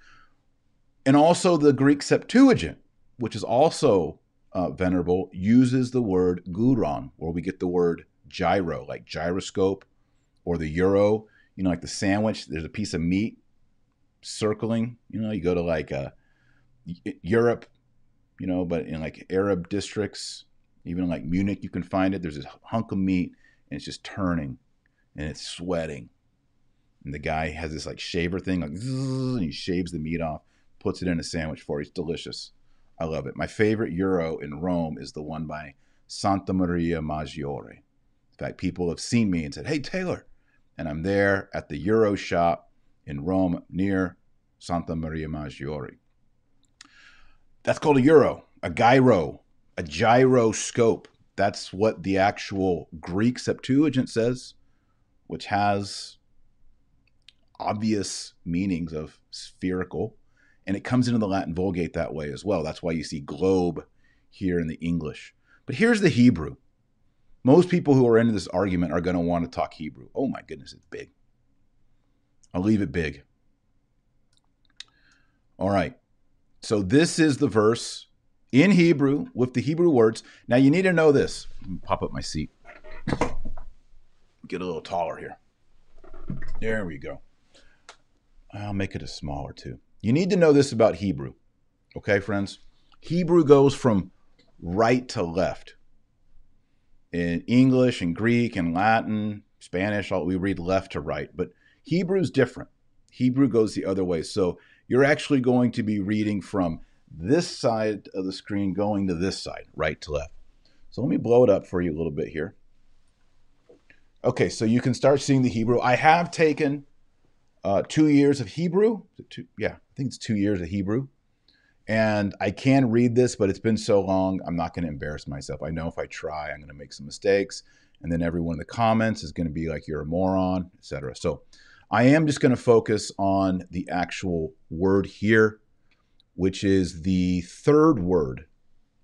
and also the Greek Septuagint, which is also uh, venerable, uses the word guron, where we get the word gyro, like gyroscope, or the euro you know, like the sandwich, there's a piece of meat circling. You know, you go to like uh, Europe, you know, but in like Arab districts, even like Munich, you can find it. There's this hunk of meat and it's just turning and it's sweating. And the guy has this like shaver thing, like, and he shaves the meat off, puts it in a sandwich for you. It's delicious. I love it. My favorite Euro in Rome is the one by Santa Maria Maggiore. In fact, people have seen me and said, Hey, Taylor, and I'm there at the Euro shop in Rome near Santa Maria Maggiore. That's called a Euro, a gyro, a gyroscope. That's what the actual Greek Septuagint says, which has obvious meanings of spherical. And it comes into the Latin Vulgate that way as well. That's why you see globe here in the English. But here's the Hebrew. Most people who are into this argument are going to want to talk Hebrew. Oh my goodness, it's big. I'll leave it big. All right. So this is the verse in Hebrew with the Hebrew words. Now you need to know this. Pop up my seat. Get a little taller here. There we go. I'll make it a smaller too. You need to know this about Hebrew. Okay, friends? Hebrew goes from right to left in English and Greek and Latin, Spanish, all, we read left to right, but Hebrew's different. Hebrew goes the other way. So you're actually going to be reading from this side of the screen going to this side, right to left. So let me blow it up for you a little bit here. Okay, so you can start seeing the Hebrew. I have taken uh, two years of Hebrew. Two, yeah, I think it's two years of Hebrew. And I can read this, but it's been so long, I'm not going to embarrass myself. I know if I try, I'm going to make some mistakes. And then everyone in the comments is going to be like, you're a moron, etc. So I am just going to focus on the actual word here, which is the third word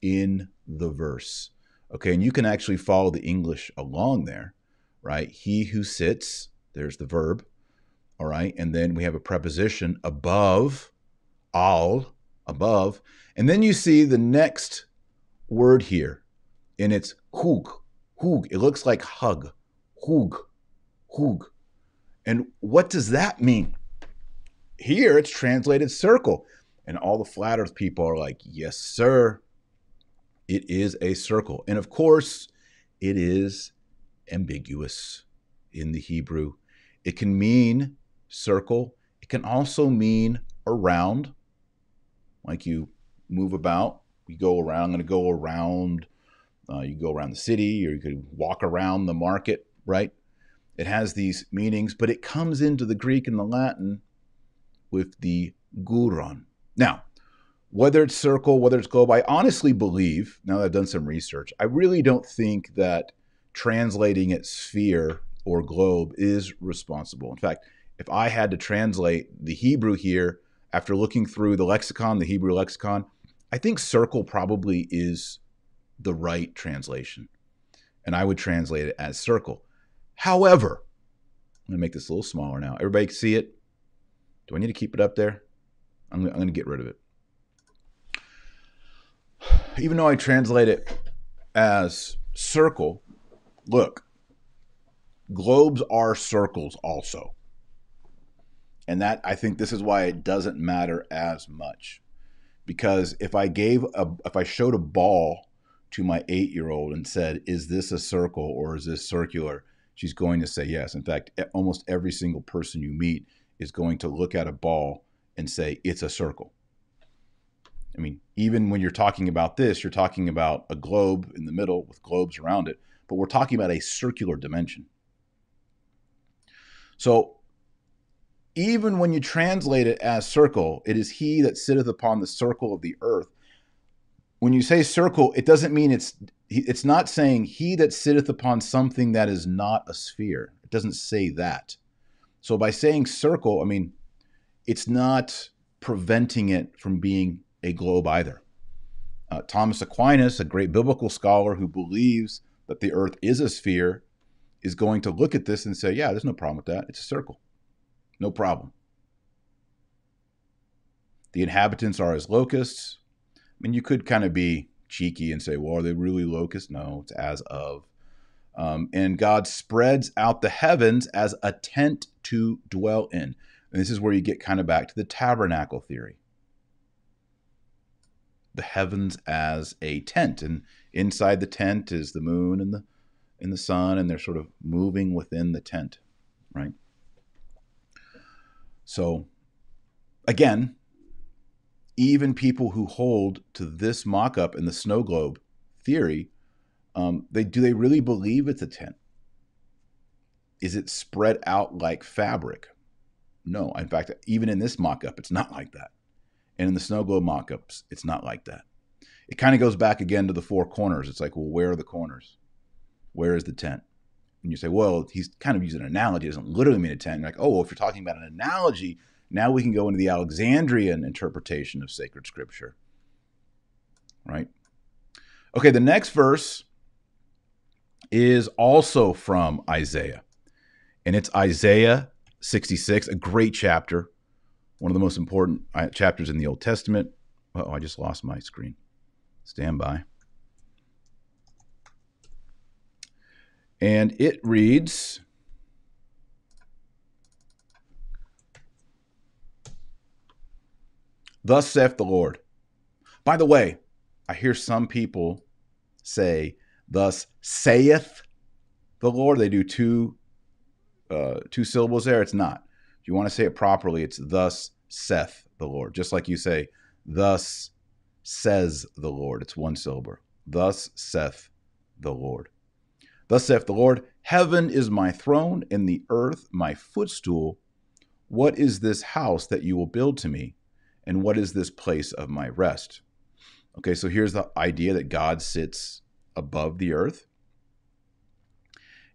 in the verse. Okay, and you can actually follow the English along there, right? He who sits, there's the verb, all right? And then we have a preposition above, all, above. And then you see the next word here, and it's hug. Hug. It looks like hug. hug, hug. And what does that mean? Here it's translated circle. And all the flat earth people are like, yes, sir. It is a circle. And of course, it is ambiguous in the Hebrew. It can mean circle, it can also mean around, like you move about. You go around, I'm going to go around. Uh, you go around the city, or you could walk around the market, right? It has these meanings, but it comes into the Greek and the Latin with the guron. Now, whether it's circle, whether it's globe, I honestly believe, now that I've done some research, I really don't think that translating it sphere or globe is responsible. In fact, if I had to translate the Hebrew here after looking through the lexicon, the Hebrew lexicon, I think circle probably is the right translation. And I would translate it as circle. However, I'm going to make this a little smaller now. Everybody can see it? Do I need to keep it up there? I'm, I'm going to get rid of it. Even though I translate it as circle, look, globes are circles also. And that I think this is why it doesn't matter as much. Because if I gave a if I showed a ball to my 8-year-old and said, "Is this a circle or is this circular?" she's going to say yes. In fact, almost every single person you meet is going to look at a ball and say it's a circle. I mean, even when you're talking about this, you're talking about a globe in the middle with globes around it, but we're talking about a circular dimension. So even when you translate it as circle, it is he that sitteth upon the circle of the earth. When you say circle, it doesn't mean it's it's not saying he that sitteth upon something that is not a sphere. It doesn't say that. So by saying circle, I mean it's not preventing it from being a globe either. Uh, Thomas Aquinas, a great biblical scholar who believes that the earth is a sphere, is going to look at this and say, yeah, there's no problem with that. It's a circle. No problem. The inhabitants are as locusts. I mean, you could kind of be cheeky and say, well, are they really locusts? No, it's as of. Um, and God spreads out the heavens as a tent to dwell in. And this is where you get kind of back to the tabernacle theory. The heavens as a tent, and inside the tent is the moon and the and the sun, and they're sort of moving within the tent, right? So, again, even people who hold to this mock-up in the snow globe theory, um, they do they really believe it's a tent? Is it spread out like fabric? No. In fact, even in this mock-up, it's not like that. And in the snow globe mock-ups, it's not like that. It kind of goes back again to the four corners. It's like, well, where are the corners? Where is the tent? And you say, well, he's kind of using an analogy. It doesn't literally mean a tent. You're like, oh, well, if you're talking about an analogy, now we can go into the Alexandrian interpretation of sacred scripture. Right? Okay, the next verse is also from Isaiah. And it's Isaiah 66, a great chapter, one of the most important uh, chapters in the Old Testament. Oh, I just lost my screen. Stand by. And it reads Thus saith the Lord. By the way, I hear some people say, Thus saith the Lord. They do two uh, two syllables there. It's not. If you want to say it properly, it's thus saith the Lord. Just like you say, Thus says the Lord. It's one syllable. Thus saith the Lord. Thus saith the Lord Heaven is my throne, and the earth my footstool. What is this house that you will build to me? And what is this place of my rest? Okay, so here's the idea that God sits above the earth,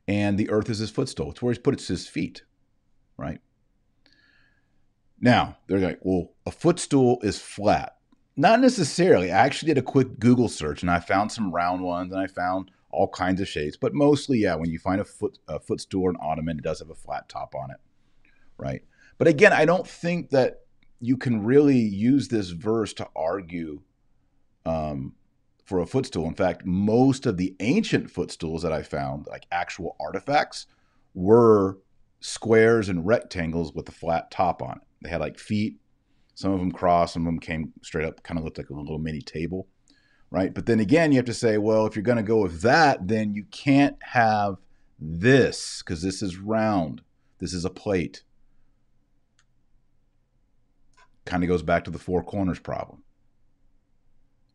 and the earth is his footstool. It's where he's put his feet, right? Now, they're like, well, a footstool is flat. Not necessarily. I actually did a quick Google search and I found some round ones and I found all kinds of shades, But mostly, yeah, when you find a foot a footstool or an ottoman, it does have a flat top on it, right? But again, I don't think that you can really use this verse to argue um, for a footstool. In fact, most of the ancient footstools that I found, like actual artifacts, were squares and rectangles with a flat top on it. They had like feet. Some of them crossed, some of them came straight up, kind of looked like a little mini table, right? But then again, you have to say, well, if you're going to go with that, then you can't have this because this is round. This is a plate. Kind of goes back to the four corners problem,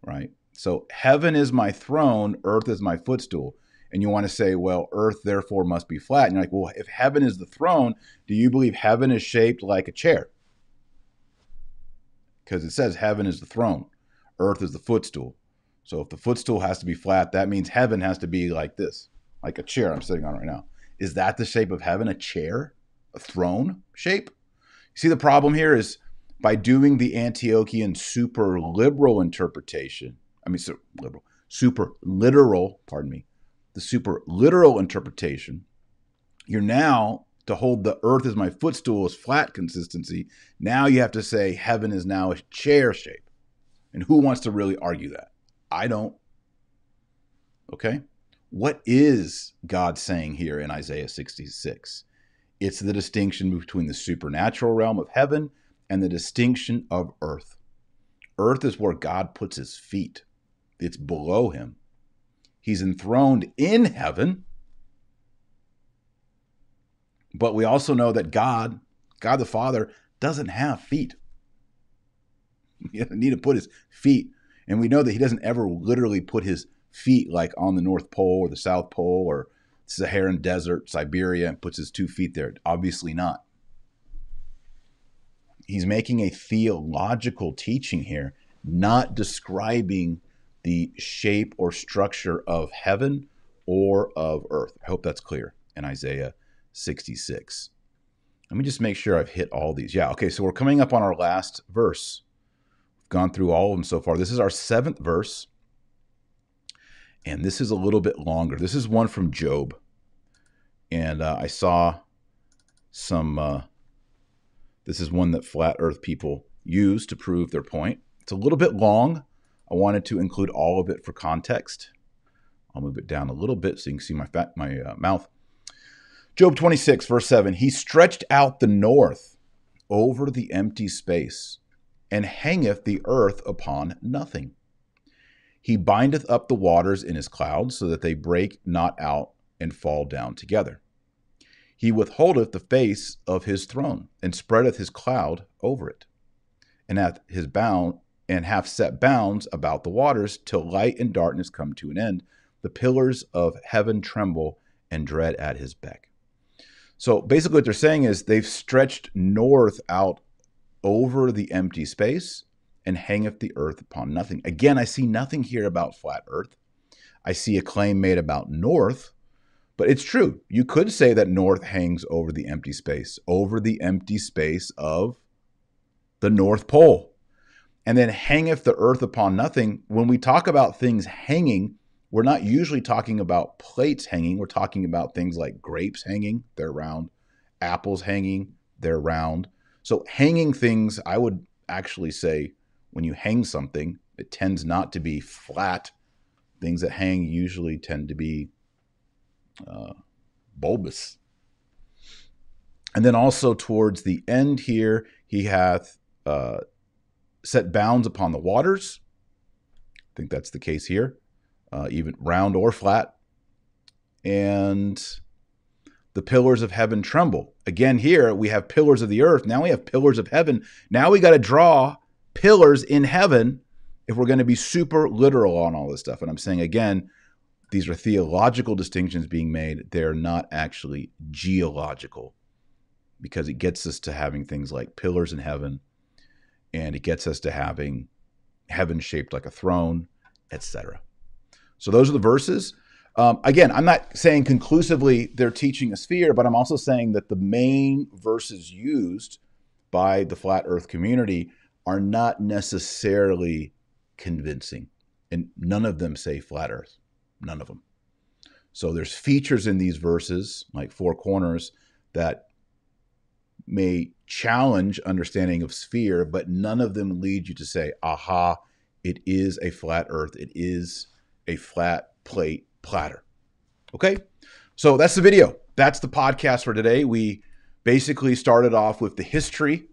right? So heaven is my throne, earth is my footstool. And you want to say, well, earth therefore must be flat. And you're like, well, if heaven is the throne, do you believe heaven is shaped like a chair? Because it says heaven is the throne, earth is the footstool. So if the footstool has to be flat, that means heaven has to be like this, like a chair I'm sitting on right now. Is that the shape of heaven? A chair? A throne shape? You see, the problem here is by doing the Antiochian super liberal interpretation, I mean, super liberal, super literal, pardon me, the super literal interpretation, you're now to hold the earth as my footstool is flat consistency. Now you have to say heaven is now a chair shape. And who wants to really argue that? I don't. Okay? What is God saying here in Isaiah 66? It's the distinction between the supernatural realm of heaven and the distinction of earth. Earth is where God puts his feet it's below him. He's enthroned in heaven. But we also know that God, God the Father, doesn't have feet. He doesn't need to put his feet. And we know that he doesn't ever literally put his feet like on the North Pole or the South Pole or Saharan Desert, Siberia, and puts his two feet there. Obviously not. He's making a theological teaching here, not describing the shape or structure of heaven or of earth. I hope that's clear in Isaiah 66. Let me just make sure I've hit all these. Yeah, okay, so we're coming up on our last verse. Gone through all of them so far. This is our seventh verse, and this is a little bit longer. This is one from Job, and uh, I saw some. Uh, this is one that flat earth people use to prove their point. It's a little bit long, I wanted to include all of it for context. I'll move it down a little bit so you can see my fat, my uh, mouth. Job 26, verse 7 He stretched out the north over the empty space, and hangeth the earth upon nothing. He bindeth up the waters in his clouds, so that they break not out and fall down together. He withholdeth the face of his throne, and spreadeth his cloud over it. And hath his bound and hath set bounds about the waters till light and darkness come to an end. The pillars of heaven tremble and dread at his beck. So basically, what they're saying is they've stretched north out over the empty space and hangeth the earth upon nothing. Again, I see nothing here about flat earth. I see a claim made about north, but it's true. You could say that north hangs over the empty space, over the empty space of the North Pole and then hangeth the earth upon nothing. When we talk about things hanging, we're not usually talking about plates hanging. We're talking about things like grapes hanging, they're round, apples hanging, they're round. So, hanging things, I would actually say when you hang something, it tends not to be flat. Things that hang usually tend to be uh, bulbous. And then also towards the end here, he hath uh, set bounds upon the waters. I think that's the case here, uh, even round or flat. And the pillars of heaven tremble. Again, here we have pillars of the earth. Now we have pillars of heaven. Now we got to draw pillars in heaven if we're going to be super literal on all this stuff. And I'm saying again, these are theological distinctions being made. They're not actually geological because it gets us to having things like pillars in heaven and it gets us to having heaven shaped like a throne, etc. So those are the verses. Um, again, I'm not saying conclusively they're teaching a sphere, but I'm also saying that the main verses used by the flat earth community are not necessarily convincing. And none of them say flat earth. None of them. So there's features in these verses, like four corners, that may challenge understanding of sphere, but none of them lead you to say, aha, it is a flat earth. It is a flat plate platter. Okay? So that's the video. that's the podcast for today. We basically started off with the history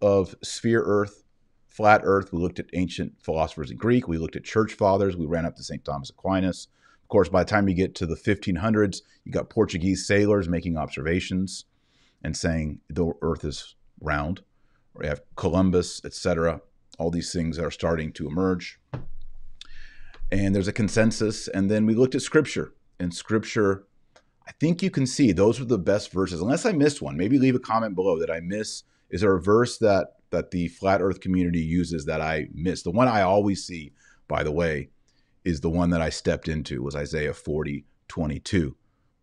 of sphere Earth, flat Earth. We looked at ancient philosophers in Greek. We looked at church fathers. We ran up to St. Thomas Aquinas. Of course, by the time you get to the 1500s, you got Portuguese sailors making observations and saying the Earth is round. We have Columbus, etc. All these things are starting to emerge. And there's a consensus. And then we looked at Scripture. And Scripture, I think you can see those are the best verses. Unless I missed one, maybe leave a comment below that I miss. Is there a verse that that the flat Earth community uses that I miss? The one I always see, by the way, is the one that I stepped into was Isaiah 40, 22,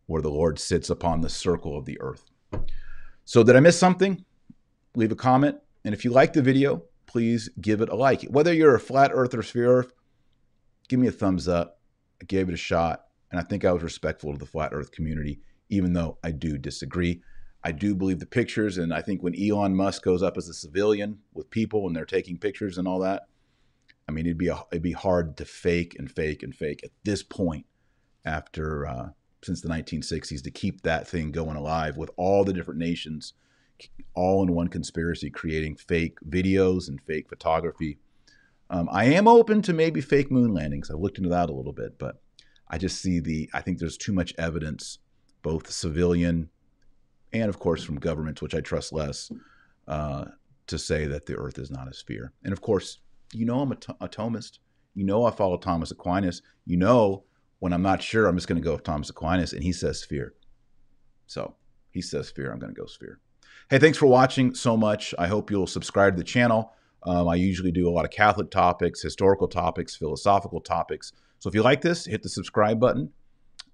where the Lord sits upon the circle of the earth. So did I miss something? Leave a comment. And if you like the video, please give it a like. Whether you're a flat earth or sphere earth, give me a thumbs up. I gave it a shot. And I think I was respectful to the flat earth community, even though I do disagree. I do believe the pictures. And I think when Elon Musk goes up as a civilian with people and they're taking pictures and all that, I mean, it'd be a, it'd be hard to fake and fake and fake at this point after uh, since the 1960s to keep that thing going alive with all the different nations all in one conspiracy creating fake videos and fake photography. Um, I am open to maybe fake moon landings. I've looked into that a little bit, but I just see the, I think there's too much evidence, both civilian and, of course, from governments, which I trust less, uh, to say that the earth is not a sphere. And of course, you know I'm a, a Thomist. You know I follow Thomas Aquinas. You know when I'm not sure, I'm just going to go with Thomas Aquinas, and he says sphere. So he says sphere. I'm going to go sphere. Hey, thanks for watching so much. I hope you'll subscribe to the channel. Um, I usually do a lot of Catholic topics, historical topics, philosophical topics. So if you like this, hit the subscribe button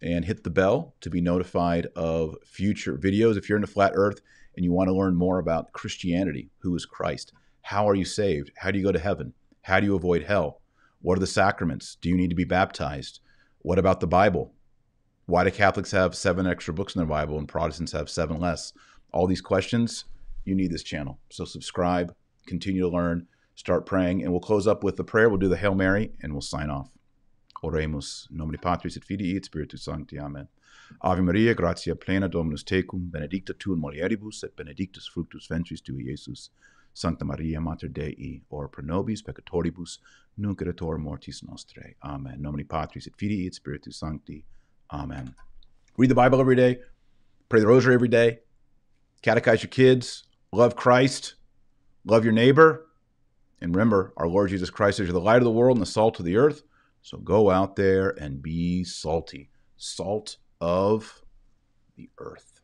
and hit the bell to be notified of future videos. If you're into flat earth and you want to learn more about Christianity, who is Christ? How are you saved? How do you go to heaven? How do you avoid hell? What are the sacraments? Do you need to be baptized? What about the Bible? Why do Catholics have seven extra books in their Bible and Protestants have seven less? All these questions, you need this channel. So subscribe, continue to learn, start praying, and we'll close up with the prayer. We'll do the Hail Mary and we'll sign off. Oremus, nomine Patris et Filii et Spiritus Sancti. Amen. Ave Maria, gratia plena Dominus tecum, benedicta tu in mulieribus et benedictus fructus ventris tui, Iesus. Sancta Maria, Mater Dei, ora pro nobis peccatoribus, nunc et mortis nostrae. Amen. Nomine Patris et Filii et Spiritus Sancti. Amen. Read the Bible every day. Pray the rosary every day. Catechize your kids. Love Christ. Love your neighbor. And remember, our Lord Jesus Christ is the light of the world and the salt of the earth. So go out there and be salty. Salt of the earth.